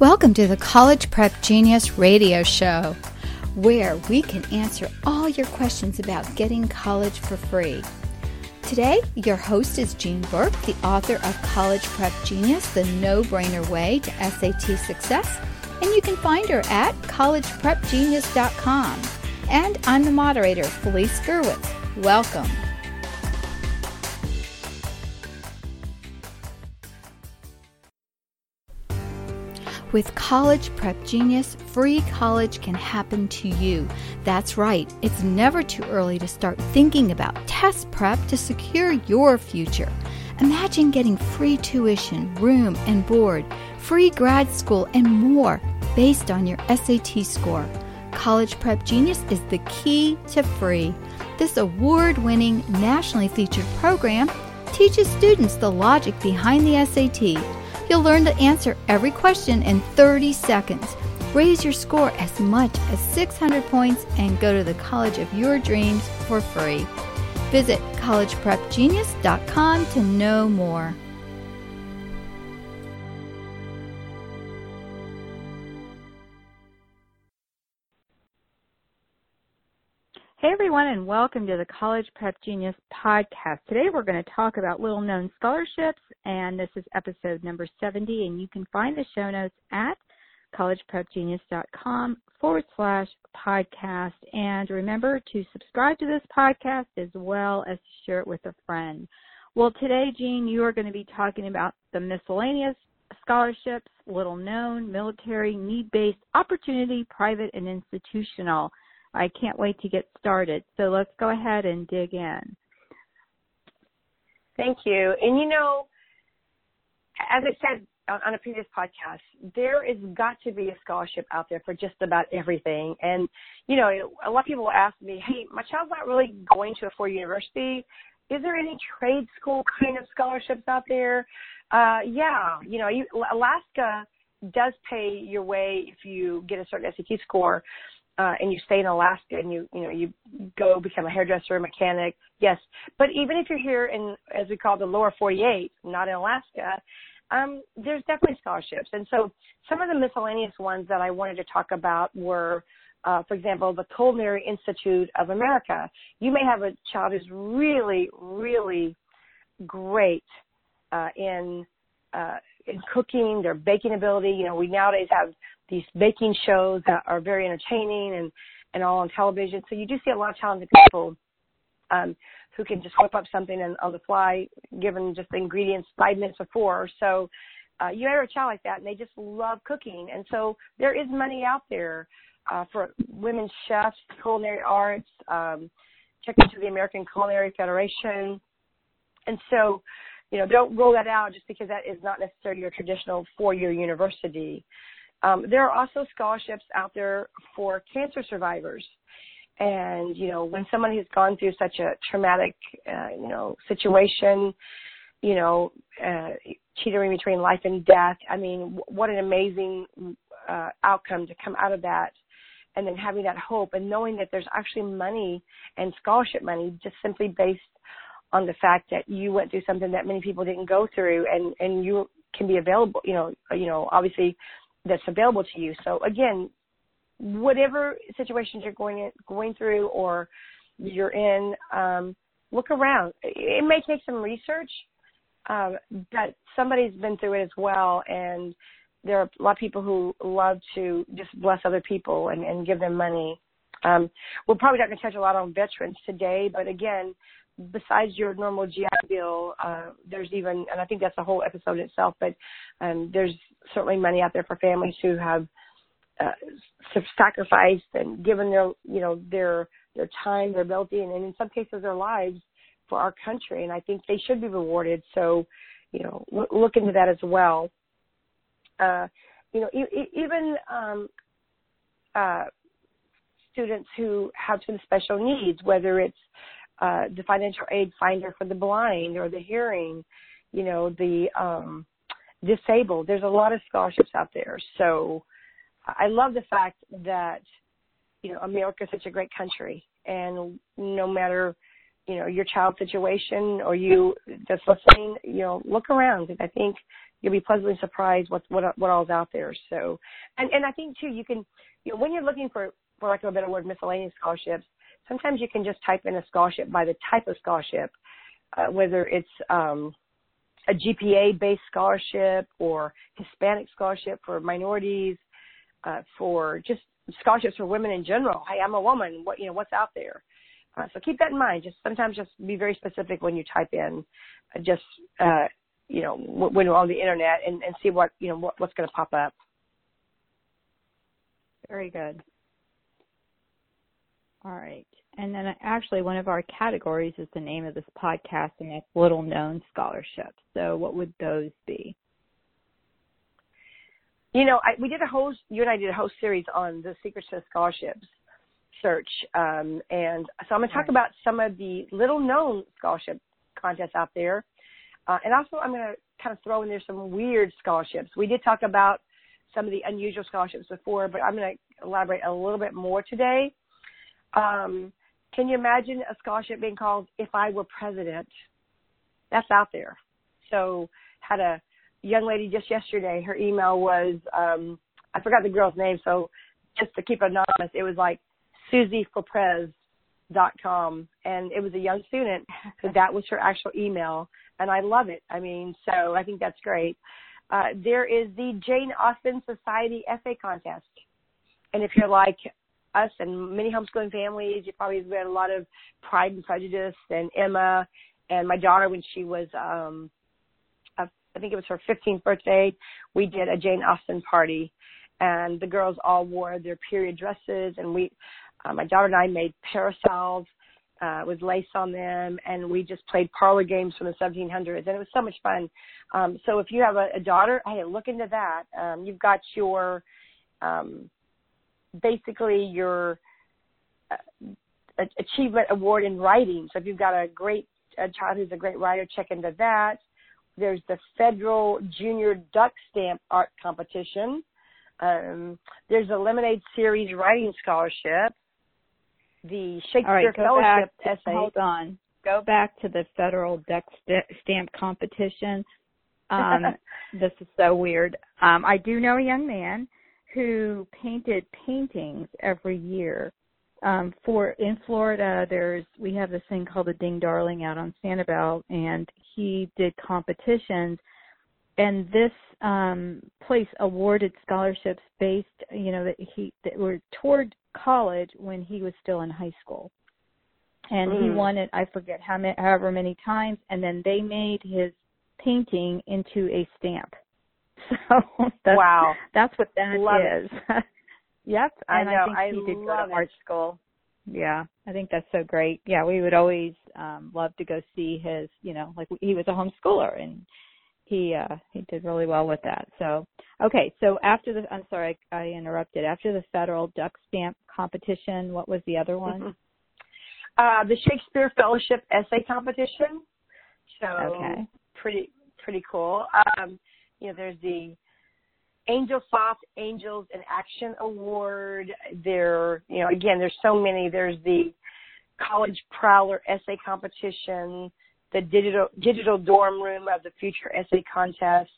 Welcome to the College Prep Genius Radio Show, where we can answer all your questions about getting college for free. Today, your host is Jean Burk, the author of College Prep Genius, the no brainer way to SAT success, and you can find her at collegeprepgenius.com. And I'm the moderator, Felice Gerwitz. Welcome. With College Prep Genius, free college can happen to you. That's right, it's never too early to start thinking about test prep to secure your future. Imagine getting free tuition, room and board, free grad school, and more based on your SAT score. College Prep Genius is the key to free. This award winning, nationally featured program teaches students the logic behind the SAT You'll learn to answer every question in 30 seconds. Raise your score as much as 600 points and go to the college of your dreams for free. Visit collegeprepgenius.com to know more. Everyone, and welcome to the College Prep Genius podcast. Today we're going to talk about little known scholarships, and this is episode number 70. And you can find the show notes at collegeprepgenius.com forward slash podcast. And remember to subscribe to this podcast as well as to share it with a friend. Well, today, Jean, you are going to be talking about the miscellaneous scholarships, little known, military, need based, opportunity, private, and institutional. I can't wait to get started. So let's go ahead and dig in. Thank you. And you know, as I said on a previous podcast, there is got to be a scholarship out there for just about everything. And, you know, a lot of people ask me, hey, my child's not really going to a four university. Is there any trade school kind of scholarships out there? Uh, yeah, you know, you, Alaska does pay your way if you get a certain SAT score uh, and you stay in Alaska and you you know you go become a hairdresser, a mechanic, yes. But even if you're here in as we call the lower 48, not in Alaska, um, there's definitely scholarships. And so some of the miscellaneous ones that I wanted to talk about were. Uh, for example, the Culinary Institute of America. You may have a child who's really, really great uh, in uh, cooking, their baking ability. You know, we nowadays have these baking shows that are very entertaining and and all on television. So you do see a lot of talented people um, who can just whip up something and on the fly, given just the ingredients five minutes before. So uh, you have a child like that, and they just love cooking. And so there is money out there uh, for women chefs, culinary arts. Um, check into the American Culinary Federation. And so, you know, don't roll that out just because that is not necessarily your traditional four-year university. Um, there are also scholarships out there for cancer survivors. And, you know, when someone has gone through such a traumatic, uh, you know, situation, you know, uh, teetering between life and death, I mean, what an amazing uh, outcome to come out of that. And then having that hope and knowing that there's actually money and scholarship money just simply based on the fact that you went through something that many people didn't go through and, and you can be available, you know, you know, obviously that's available to you. So again, whatever situations you're going in, going through or you're in, um, look around. It may take some research, um, but somebody's been through it as well, and there are a lot of people who love to just bless other people and, and give them money. Um, we're probably not going to touch a lot on veterans today, but again, besides your normal GI Bill, uh, there's even, and I think that's a whole episode itself, but um, there's certainly money out there for families who have uh, sacrificed and given their, you know, their their time, their ability, and, and in some cases their lives for our country. And I think they should be rewarded. So, you know, look into that as well. Uh, you know, e- even um, uh, students who have some special needs, whether it's uh, the financial aid finder for the blind or the hearing, you know, the um, disabled. There's a lot of scholarships out there. So I love the fact that, you know, America is such a great country and no matter, you know, your child situation or you just listening, you know, look around I think you'll be pleasantly surprised what what what all's out there. So, and and I think too, you can, you know, when you're looking for for lack of a better word, miscellaneous scholarships, sometimes you can just type in a scholarship by the type of scholarship, uh, whether it's um, a GPA based scholarship or Hispanic scholarship for minorities, uh, for just scholarships for women in general. Hey, I'm a woman. What you know, what's out there? Uh, so keep that in mind. Just sometimes just be very specific when you type in, uh, just uh, you know, when you're on the internet and, and see what you know what, what's going to pop up. Very good. All right. And then actually one of our categories is the name of this podcast and that's little known scholarships. So what would those be? You know, I, we did a whole, you and I did a whole series on the secrets to scholarships search. Um, and so I'm going to talk right. about some of the little known scholarship contests out there. Uh, and also I'm going to kind of throw in there some weird scholarships. We did talk about some of the unusual scholarships before, but I'm going to elaborate a little bit more today. Um, can you imagine a scholarship being called If I Were President? That's out there. So had a young lady just yesterday, her email was, um, I forgot the girl's name, so just to keep it anonymous, it was like susieforprez.com and it was a young student, so that was her actual email and I love it. I mean, so I think that's great. Uh, there is the Jane Austen Society Essay Contest. And if you're like us and many homeschooling families, you probably read a lot of Pride and Prejudice and Emma and my daughter when she was um I think it was her 15th birthday, we did a Jane Austen party and the girls all wore their period dresses and we uh, my daughter and I made parasols uh, with lace on them, and we just played parlor games from the 1700s, and it was so much fun. Um, so if you have a, a daughter, hey, look into that. Um, you've got your um, basically your uh, achievement award in writing. So if you've got a great a child who's a great writer, check into that. There's the Federal Junior Duck Stamp Art Competition. Um, there's a Lemonade Series Writing Scholarship. The Shakespeare right, Fellowship back, essay. Hold on. Go back to the Federal Duck st- Stamp Competition. Um, this is so weird. Um, I do know a young man who painted paintings every year. Um, for in Florida, there's we have this thing called the Ding Darling out on Sanibel, and he did competitions. And this um, place awarded scholarships based, you know, that he that were toward college when he was still in high school. And mm. he won it, I forget how many, however many times, and then they made his painting into a stamp. So that's, wow, that's what that love is. yep, I and know. I think I he did go love to art school. Yeah, I think that's so great. Yeah, we would always um love to go see his, you know, like he was a homeschooler and he uh he did really well with that. So, okay, so after the I'm sorry I, I interrupted. After the federal duck stamp competition, what was the other one? Mm-hmm. Uh the Shakespeare Fellowship essay competition. So okay. pretty pretty cool. Um you know, there's the Angel Soft Angels in Action Award. There, you know, again, there's so many. There's the College Prowler Essay Competition, the Digital Digital Dorm Room of the Future Essay Contest,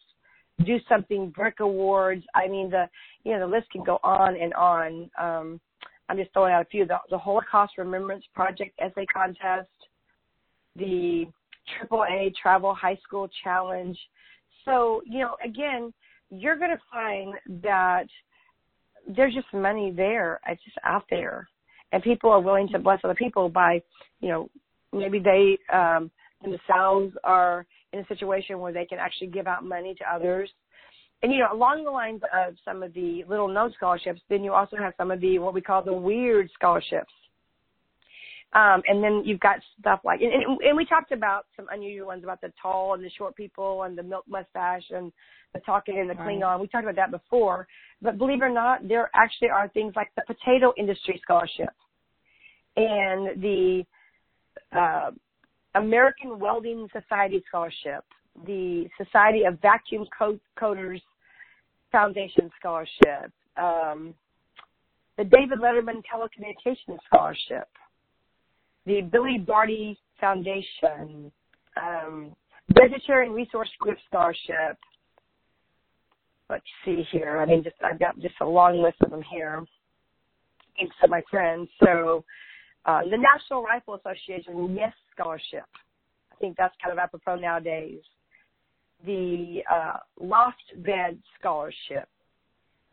Do Something Brick Awards. I mean, the you know the list can go on and on. Um, I'm just throwing out a few. The, the Holocaust Remembrance Project Essay Contest, the AAA Travel High School Challenge. So, you know, again, you're going to find that there's just money there. It's just out there. And people are willing to bless other people by, you know, maybe they um, themselves are in a situation where they can actually give out money to others. And, you know, along the lines of some of the little known scholarships, then you also have some of the, what we call the weird scholarships. Um, and then you've got stuff like, and, and, and we talked about some unusual ones about the tall and the short people and the milk mustache and the talking and the right. Klingon. We talked about that before. But believe it or not, there actually are things like the potato industry scholarship and the uh, American Welding Society scholarship, the Society of Vacuum Coaters Foundation scholarship, um, the David Letterman Telecommunications scholarship the Billy Barty Foundation, um, and Resource Group Scholarship, let's see here. I mean, just I've got just a long list of them here. Thanks to my friends. So, uh, the National Rifle Association Yes Scholarship. I think that's kind of apropos nowadays. The uh, Loft Bed Scholarship.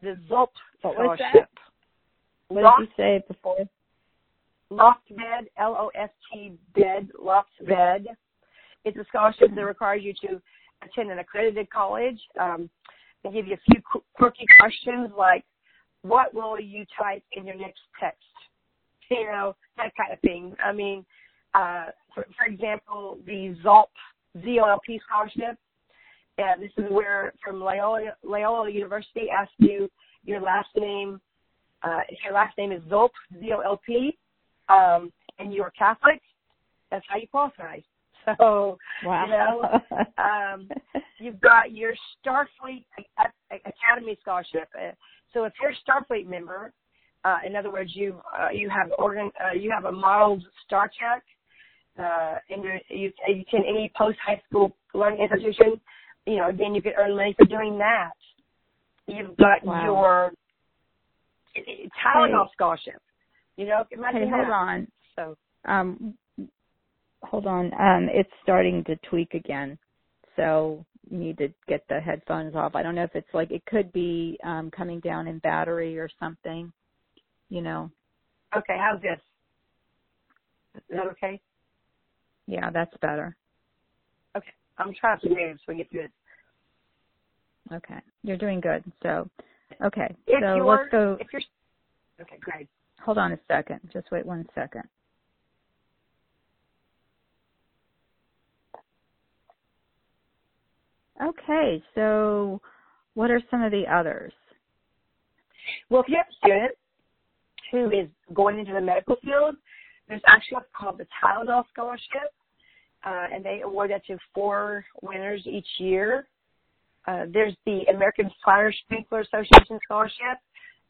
The Zolp what Scholarship. What did you say before? Loft Bed, L-O-F-T Bed, Loft Bed. It's a scholarship that requires you to attend an accredited college. Um, they give you a few quirky questions like, what will you type in your next text? You know, that kind of thing. I mean, uh, for, for example, the ZOLP, Z-O-L-P scholarship, uh, this is where from Loyola, Loyola University asks you your last name, uh, if your last name is Zolp, Z-O-L-P, um, and you're Catholic, that's how you qualify. So, wow. you know, um, you've got your Starfleet Academy scholarship. Uh, so if you're a Starfleet member, uh, in other words, you uh, you have organ uh, you have a modeled Star Trek, uh, and you you can any post high school learning institution. You know, again, you can earn money for doing that. You've got wow. your Tylenol hey. scholarship. You know, imagine hey, hold that. on. So, um, hold on. Um, it's starting to tweak again. So you need to get the headphones off. I don't know if it's like it could be um coming down in battery or something, you know. Okay, how's this? Is that okay? Yeah, that's better. Okay. I'm trying to move so we get good. Okay. You're doing good. So okay. If so let's go if you're Okay, great. Hold on a second. Just wait one second. Okay, so what are some of the others? Well, if you have a student who is going into the medical field, there's actually what's called the Tylenol Scholarship, uh, and they award that to four winners each year. Uh, there's the American Fire Sprinkler Association Scholarship.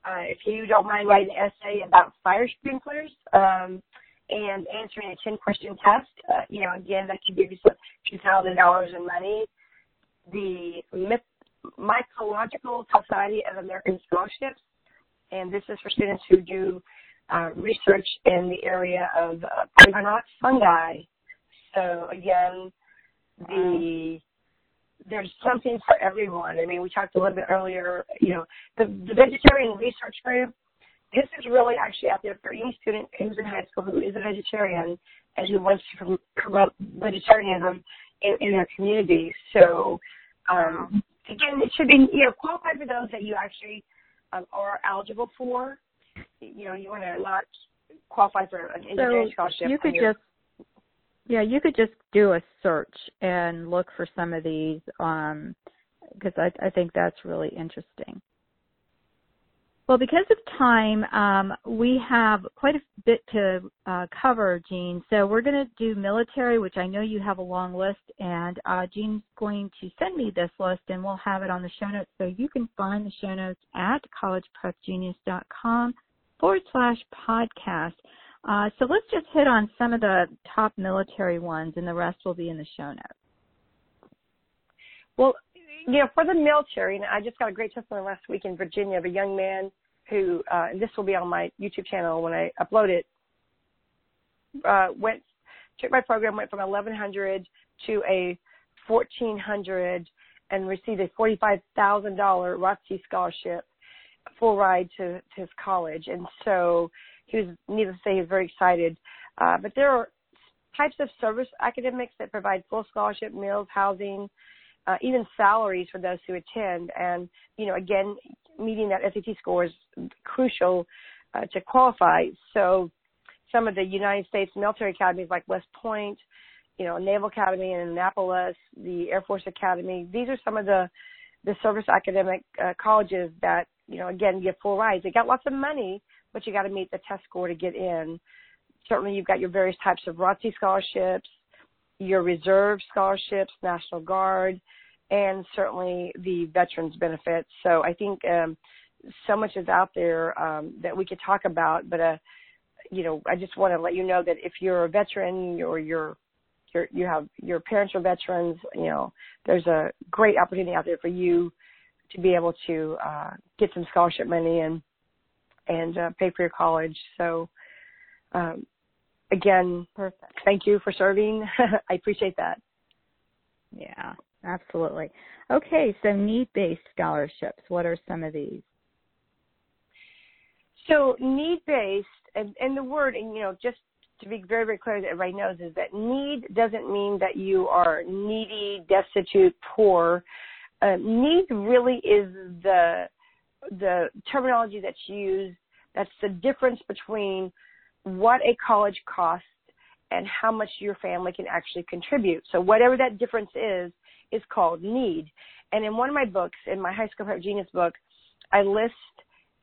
Uh, if you don't mind writing an essay about fire sprinklers um, and answering a 10 question test, uh, you know, again, that can give you some $2,000 in money the Mycological Society of American Scholarships, and this is for students who do uh, research in the area of uh, fungi. So again, the there's something for everyone. I mean, we talked a little bit earlier. You know, the, the vegetarian resource group. This is really actually out there for any student who's in high school who is a vegetarian and who wants to promote vegetarianism in, in their community. So um, again, it should be you know qualified for those that you actually um, are eligible for. You know, you want to not qualify for an engineering so scholarship. You could just yeah, you could just do a search and look for some of these because um, I, I think that's really interesting. Well, because of time, um, we have quite a bit to uh, cover, Jean. So we're going to do military, which I know you have a long list, and uh, Jean's going to send me this list, and we'll have it on the show notes. So you can find the show notes at collegeprepgenius.com forward slash podcast. Uh, so let's just hit on some of the top military ones, and the rest will be in the show notes. Well, you know, for the military, and I just got a great testimony last week in Virginia of a young man who, uh, and this will be on my YouTube channel when I upload it, uh, went, took my program, went from 1100 to a 1400 and received a $45,000 ROTC scholarship, full ride to, to his college. And so he was, needless to say, he was very excited. Uh, but there are types of service academics that provide full scholarship, meals, housing, uh, even salaries for those who attend. And, you know, again, meeting that SAT score is crucial uh, to qualify. So some of the United States military academies like West Point, you know, Naval Academy in Annapolis, the Air Force Academy, these are some of the, the service academic uh, colleges that, you know, again, give full rides. They got lots of money, but you got to meet the test score to get in. Certainly you've got your various types of ROTC scholarships, your reserve scholarships, National Guard, and certainly the veterans benefits. So I think um, so much is out there um, that we could talk about, but uh, you know, I just want to let you know that if you're a veteran or you're you're, you have your parents are veterans, you know, there's a great opportunity out there for you to be able to uh, get some scholarship money and and uh, pay for your college. So um, again, perfect. Thank you for serving. I appreciate that. Yeah, absolutely. Okay, so need-based scholarships. What are some of these? So need-based, and, and the word, and you know, just to be very, very clear that everybody knows is that need doesn't mean that you are needy, destitute, poor. Uh, need really is the the terminology that's used. That's the difference between what a college costs and how much your family can actually contribute. So whatever that difference is, is called need. And in one of my books, in my high school prep genius book, I list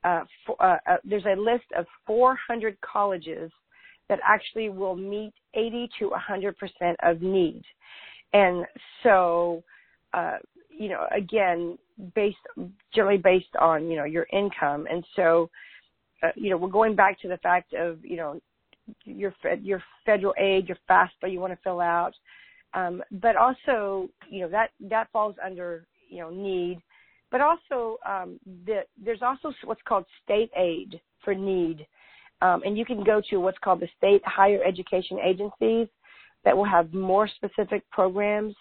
uh, for, uh, uh, there's a list of 400 colleges that actually will meet 80 to 100 percent of need. And so, uh, you know, again, based generally based on you know your income, and so, uh, you know, we're going back to the fact of you know your your federal aid, your FAFSA you want to fill out, um, but also you know that that falls under you know need, but also um, the, there's also what's called state aid for need, um, and you can go to what's called the state higher education agencies that will have more specific programs,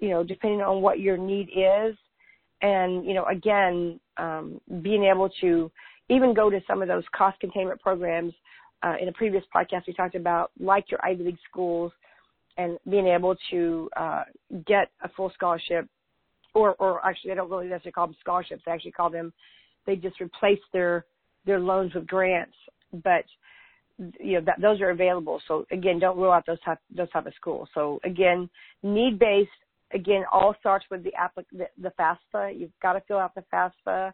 you know, depending on what your need is, and you know again um, being able to even go to some of those cost containment programs uh, in a previous podcast we talked about like your Ivy League schools and being able to uh, get a full scholarship, or or actually I don't really necessarily call them scholarships. I actually call them they just replace their their loans with grants, but you know that those are available. So again, don't rule out those type those type of schools. So again, need based. Again, all starts with the, applic- the the FAFSA. You've got to fill out the FAFSA.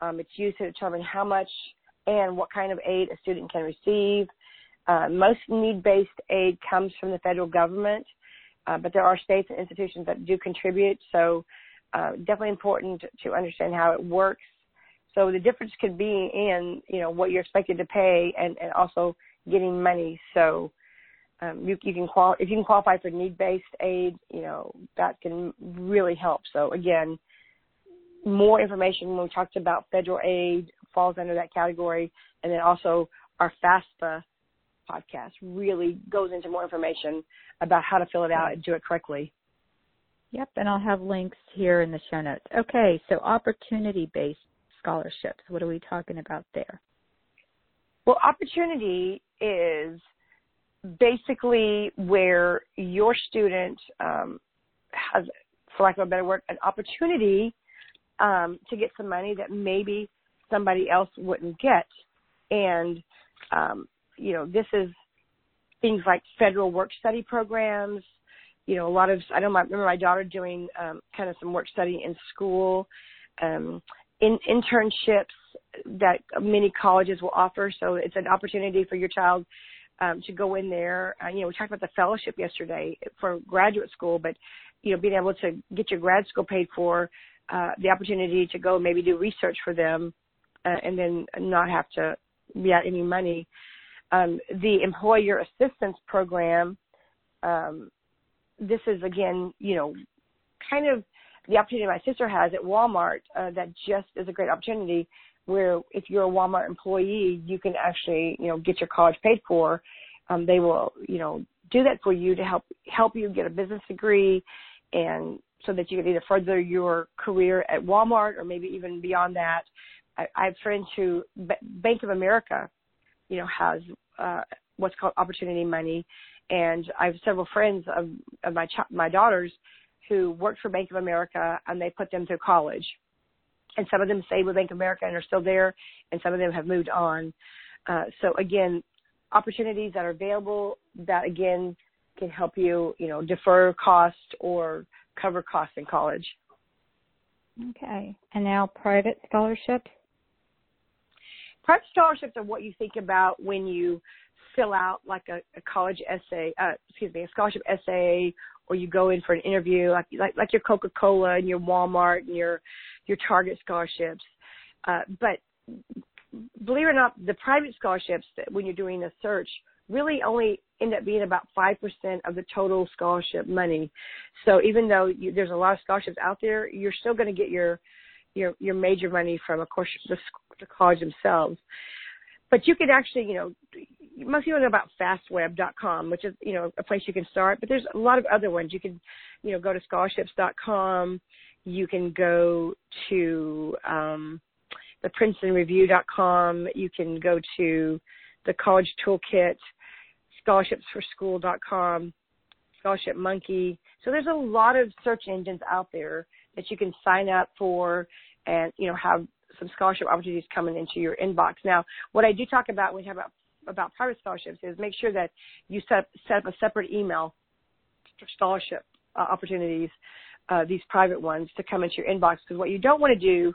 Um, it's used to determine how much and what kind of aid a student can receive. Uh, most need-based aid comes from the federal government, uh, but there are states and institutions that do contribute. So uh, definitely important to understand how it works. So the difference could be in you know what you're expected to pay and, and also getting money. So um, you, you can qual if you can qualify for need-based aid, you know that can really help. So again, more information when we talked about federal aid falls under that category, and then also our FAFSA podcast really goes into more information about how to fill it out and do it correctly. Yep, and I'll have links here in the show notes. Okay, so opportunity based scholarships. What are we talking about there? Well, opportunity is basically where your student um, has, for lack of a better word, an opportunity um, to get some money that maybe somebody else wouldn't get. And, um, you know, this is things like federal work study programs. You know, a lot of, I know my, remember my daughter doing um, kind of some work study in school, um, in internships that many colleges will offer. So it's an opportunity for your child um, to go in there. Uh, you know, we talked about the fellowship yesterday for graduate school, but you know, being able to get your grad school paid for, uh, the opportunity to go maybe do research for them uh, and then not have to be out any money. Um, the employer assistance program, um, this is again, you know, kind of the opportunity my sister has at Walmart uh, that just is a great opportunity where if you're a Walmart employee, you can actually, you know, get your college paid for. Um, they will, you know, do that for you to help help you get a business degree and so that you can either further your career at Walmart or maybe even beyond that I, I have friends who Bank of America, you know, has uh, what's called opportunity money, and I have several friends of, of my ch- my daughters who worked for Bank of America and they put them through college, and some of them stayed with Bank of America and are still there, and some of them have moved on. Uh, so again, opportunities that are available that again can help you, you know, defer cost or cover costs in college. Okay. And now private scholarships? Prep scholarships are what you think about when you fill out like a, a college essay, uh, excuse me, a scholarship essay, or you go in for an interview, like like, like your Coca Cola and your Walmart and your your Target scholarships. Uh, but believe it or not, the private scholarships that when you're doing a search really only end up being about 5% of the total scholarship money. So even though you, there's a lot of scholarships out there, you're still going to get your your your major money from, of course, the, the college themselves. But you could actually, you know, most people know about fastweb.com, which is, you know, a place you can start. But there's a lot of other ones. You can, you know, go to scholarships.com. You can go to um, the PrincetonReview.com. You can go to the College Toolkit, ScholarshipsForSchool.com, Scholarship Monkey. So there's a lot of search engines out there that you can sign up for and, you know, have some scholarship opportunities coming into your inbox. Now, what I do talk about when we talk about about private scholarships is make sure that you set set up a separate email for scholarship uh, opportunities, uh, these private ones to come into your inbox. Because what you don't want to do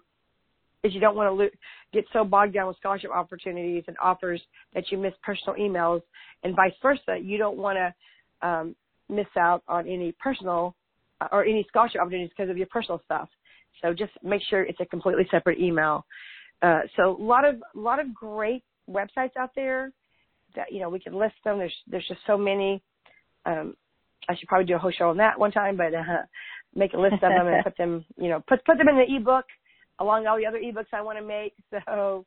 is you don't want to lo- get so bogged down with scholarship opportunities and offers that you miss personal emails, and vice versa. You don't want to um, miss out on any personal uh, or any scholarship opportunities because of your personal stuff. So just make sure it's a completely separate email. Uh, so a lot of a lot of great websites out there that you know we can list them. There's there's just so many. Um, I should probably do a whole show on that one time, but uh, make a list of them and put them you know put put them in the ebook along all the other ebooks I want to make. So,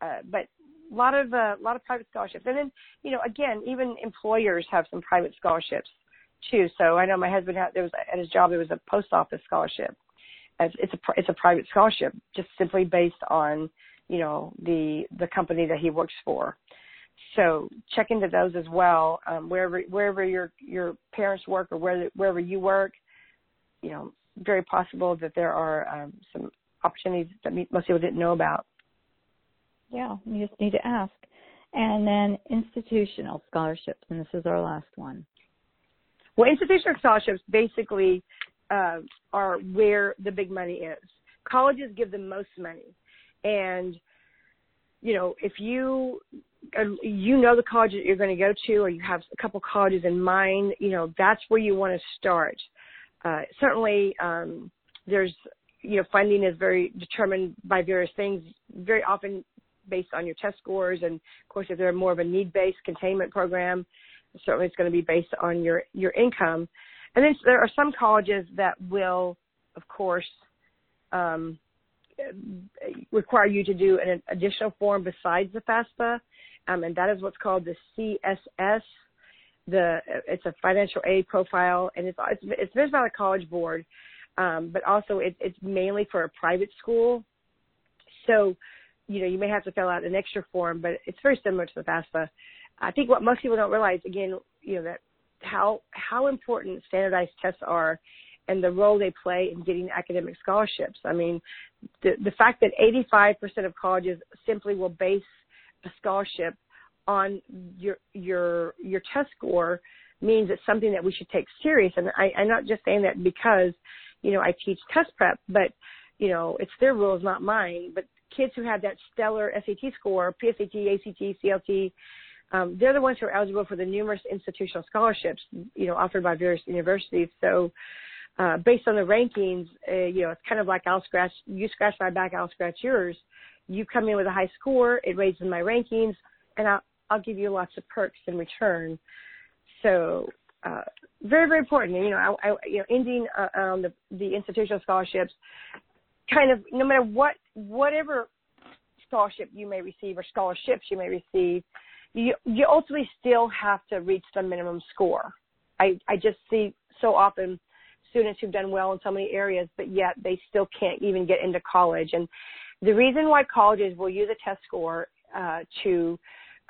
uh, but a lot of a uh, lot of private scholarships, and then you know again even employers have some private scholarships too. So I know my husband had there was at his job there was a post office scholarship it's a it's a private scholarship, just simply based on you know the the company that he works for. So check into those as well. Um, wherever wherever your your parents work or where wherever you work, you know, very possible that there are um, some opportunities that most people didn't know about. Yeah, you just need to ask. And then institutional scholarships, and this is our last one. Well, institutional scholarships basically uh, are where the big money is. Colleges give the most money, and you know if you uh, you know the college that you're going to go to, or you have a couple colleges in mind, you know that's where you want to start. Uh, certainly, um, there's you know funding is very determined by various things. Very often based on your test scores, and of course, if they're more of a need-based containment program, certainly it's going to be based on your your income. And then there are some colleges that will, of course, um, require you to do an additional form besides the FAFSA, um, and that is what's called the CSS. The it's a financial aid profile, and it's it's, it's by the College Board, um, but also it, it's mainly for a private school. So, you know, you may have to fill out an extra form, but it's very similar to the FAFSA. I think what most people don't realize, again, you know, that how how important standardized tests are and the role they play in getting academic scholarships. I mean, the the fact that 85% of colleges simply will base a scholarship on your your your test score means it's something that we should take serious. And I, I'm not just saying that because you know I teach test prep, but you know it's their rules, not mine. But kids who have that stellar SAT score, PSAT, ACT, CLT, um, they're the ones who are eligible for the numerous institutional scholarships, you know, offered by various universities. So, uh, based on the rankings, uh, you know, it's kind of like I'll scratch, you scratch my back, I'll scratch yours. You come in with a high score, it raises my rankings, and I'll, I'll give you lots of perks in return. So, uh, very, very important. You know, I, I you know, ending uh, on the, the institutional scholarships, kind of no matter what, whatever scholarship you may receive or scholarships you may receive, you you ultimately still have to reach the minimum score. I I just see so often students who've done well in so many areas, but yet they still can't even get into college. And the reason why colleges will use a test score uh, to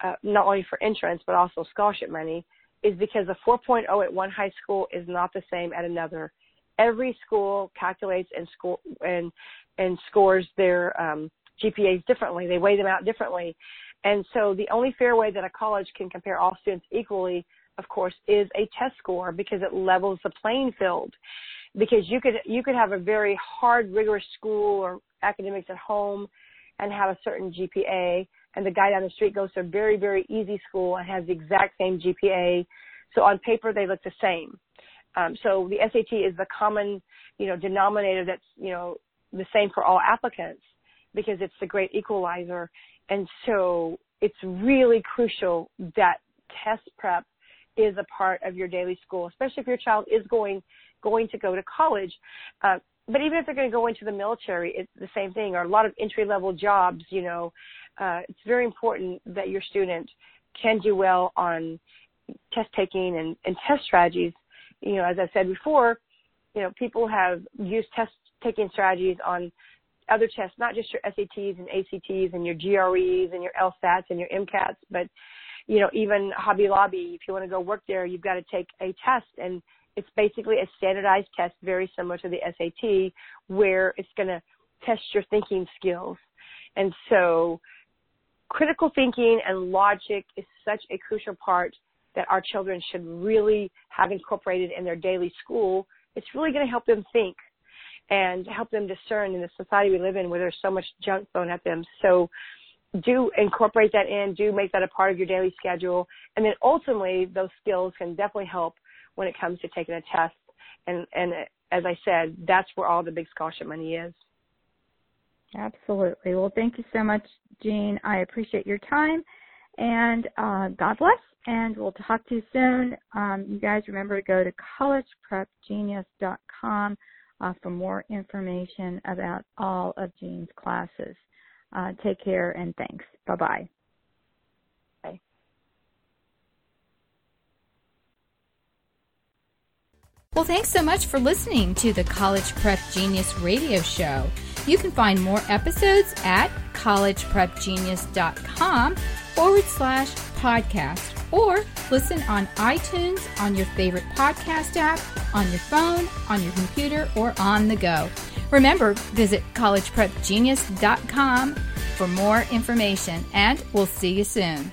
uh, not only for entrance but also scholarship money is because a 4.0 at one high school is not the same at another. Every school calculates and score and and scores their um, GPAs differently. They weigh them out differently. And so the only fair way that a college can compare all students equally, of course, is a test score because it levels the playing field. Because you could you could have a very hard, rigorous school or academics at home and have a certain GPA, and the guy down the street goes to a very, very easy school and has the exact same GPA. So on paper they look the same. Um, so the SAT is the common, you know, denominator that's, you know, the same for all applicants because it's the great equalizer. And so it's really crucial that test prep is a part of your daily school, especially if your child is going going to go to college. Uh, but even if they're going to go into the military, it's the same thing, or a lot of entry level jobs, you know, uh, it's very important that your student can do well on test taking and, and test strategies. You know, as I said before, you know, people have used test taking strategies on other tests, not just your SATs and ACTs and your GREs and your LSATs and your MCATs, but you know, even Hobby Lobby, if you want to go work there, you've got to take a test and it's basically a standardized test very similar to the SAT where it's going to test your thinking skills. And so critical thinking and logic is such a crucial part that our children should really have incorporated in their daily school. It's really going to help them think and help them discern in the society we live in where there's so much junk thrown at them. So do incorporate that in, do make that a part of your daily schedule. And then ultimately those skills can definitely help when it comes to taking a test. And, and as I said, that's where all the big scholarship money is. Absolutely. Well, thank you so much, Jean. I appreciate your time and uh, God bless. And we'll talk to you soon. Um, you guys remember to go to collegeprepgenius.com uh, for more information about all of Jean's classes. Uh, take care and thanks. Bye-bye. Bye. Well, thanks so much for listening to the College Prep Genius radio show. You can find more episodes at collegeprepgenius.com forward slash podcast or listen on iTunes, on your favorite podcast app, on your phone, on your computer, or on the go. Remember, visit collegeprepgenius.com for more information, and we'll see you soon.